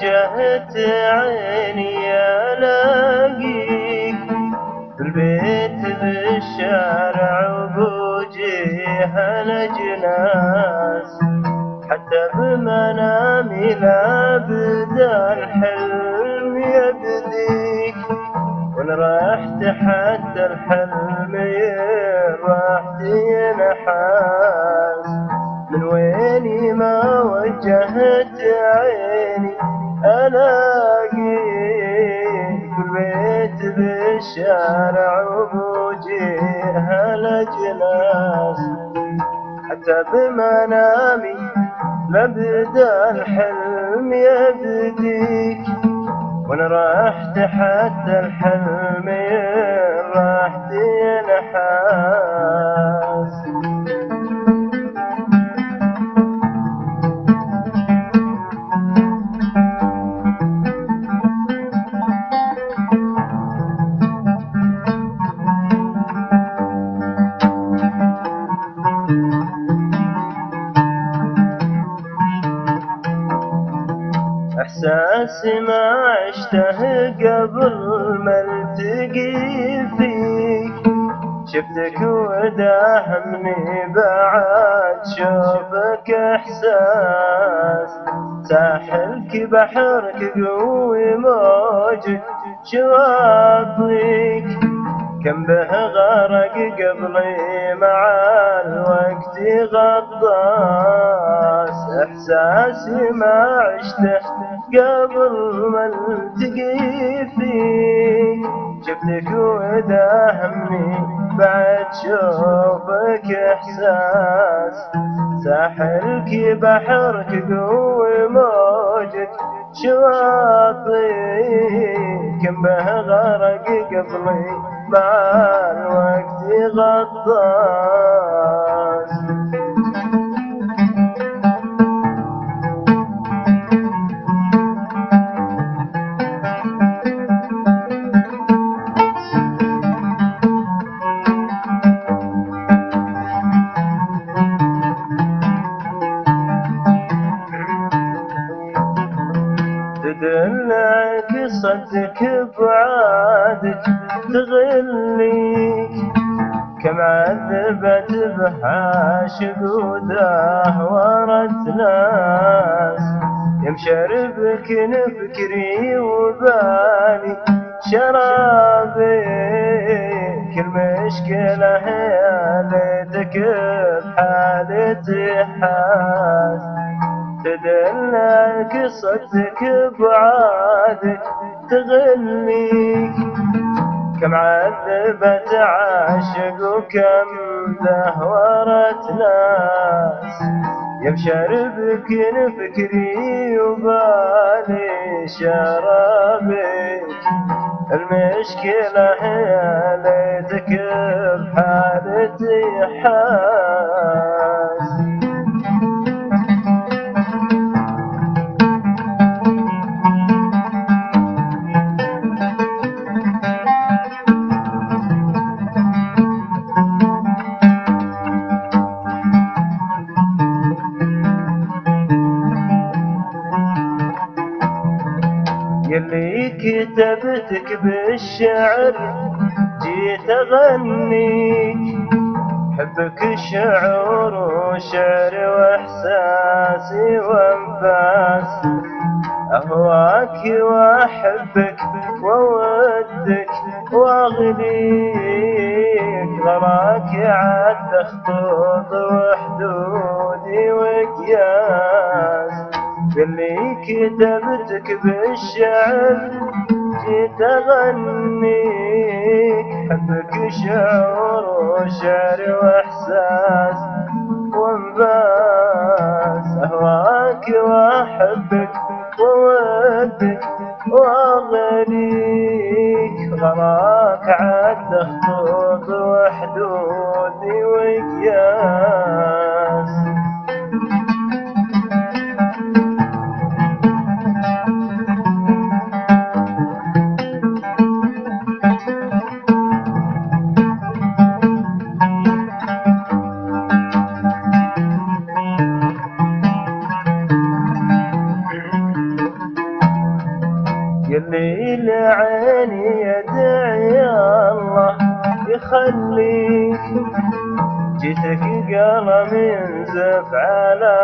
وجهت عيني الاقيك بالبيت بالشارع وبوجيه الأجناس. حتى بمنامي لا بدا الحلم يبديك وإن رحت حتى الحلم راح ينحاس. بالشارع وبوجيه الاجناس حتى بمنامي لبدا الحلم يبديك وأنا رحت حتى الحلم راح ينحاس احساسي ما عشته قبل ما التقي فيك شفتك وداهمني بعد شوفك إحساس. ساحلك بحرك قوي موجك شواطيك كم به غرق قبلي مع الوقت غطاس. إحساسي ما عشته قبل ما التقي فيك شفتك وداهمني بعد شوفك إحساس. ساحلك بحرك قوي موجك شواطي كم به غرق قبلي مع الوقت غطاس صدك بعادك تغليك كم عذبت بها شقوده ورد ناس. يم شربك نفكري وبالي شرابك. المشكلة هي ليتك بحالتي حاس. تدلك صدك بعادك تغليك كم عذبت عاشق وكم دهورت ناس. يم شربك نفكري وبالي شرابك المشكلة هي ليتك بحالتي حاس يلي كتبتك بالشعر جيت اغنيك حبك شعور وشعر وإحساسي وإنفاس. أهواك وأحبك وودك واغليك غراك عد خطوط وحدودي وقياس اللي كتبتك بالشعر جيت اغنيك حبك شعور وشعر وإحساس وانباس أهواك وأحبك. قلم ينزف على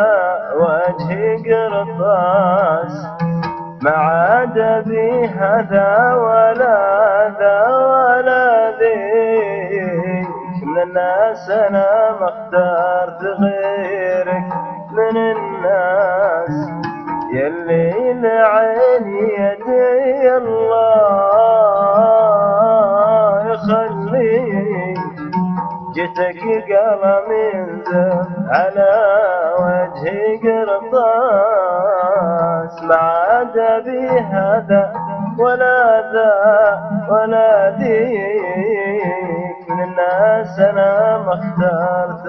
وجهي قرطاس. ما عاد بي هذا ولا ذا ولا ذيك من الناس أنا ما اخترت غيرك من الناس. يلي لعيني يدي الله جيتك قلم ينزل على وجهي قرطاس. ما عاد بي هذا ولا ذا ولا ذيك. من الناس أنا ما اخترت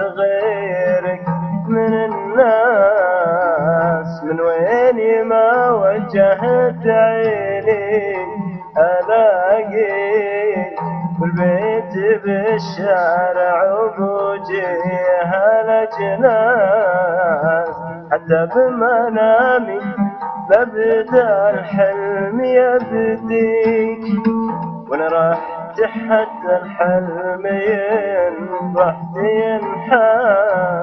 بالبيت بالشارع وبوجيها الاجناس حتى بمنامي ببدأ الحلم يبديك. وأنا رحت حتى الحلم ينضح ينحاس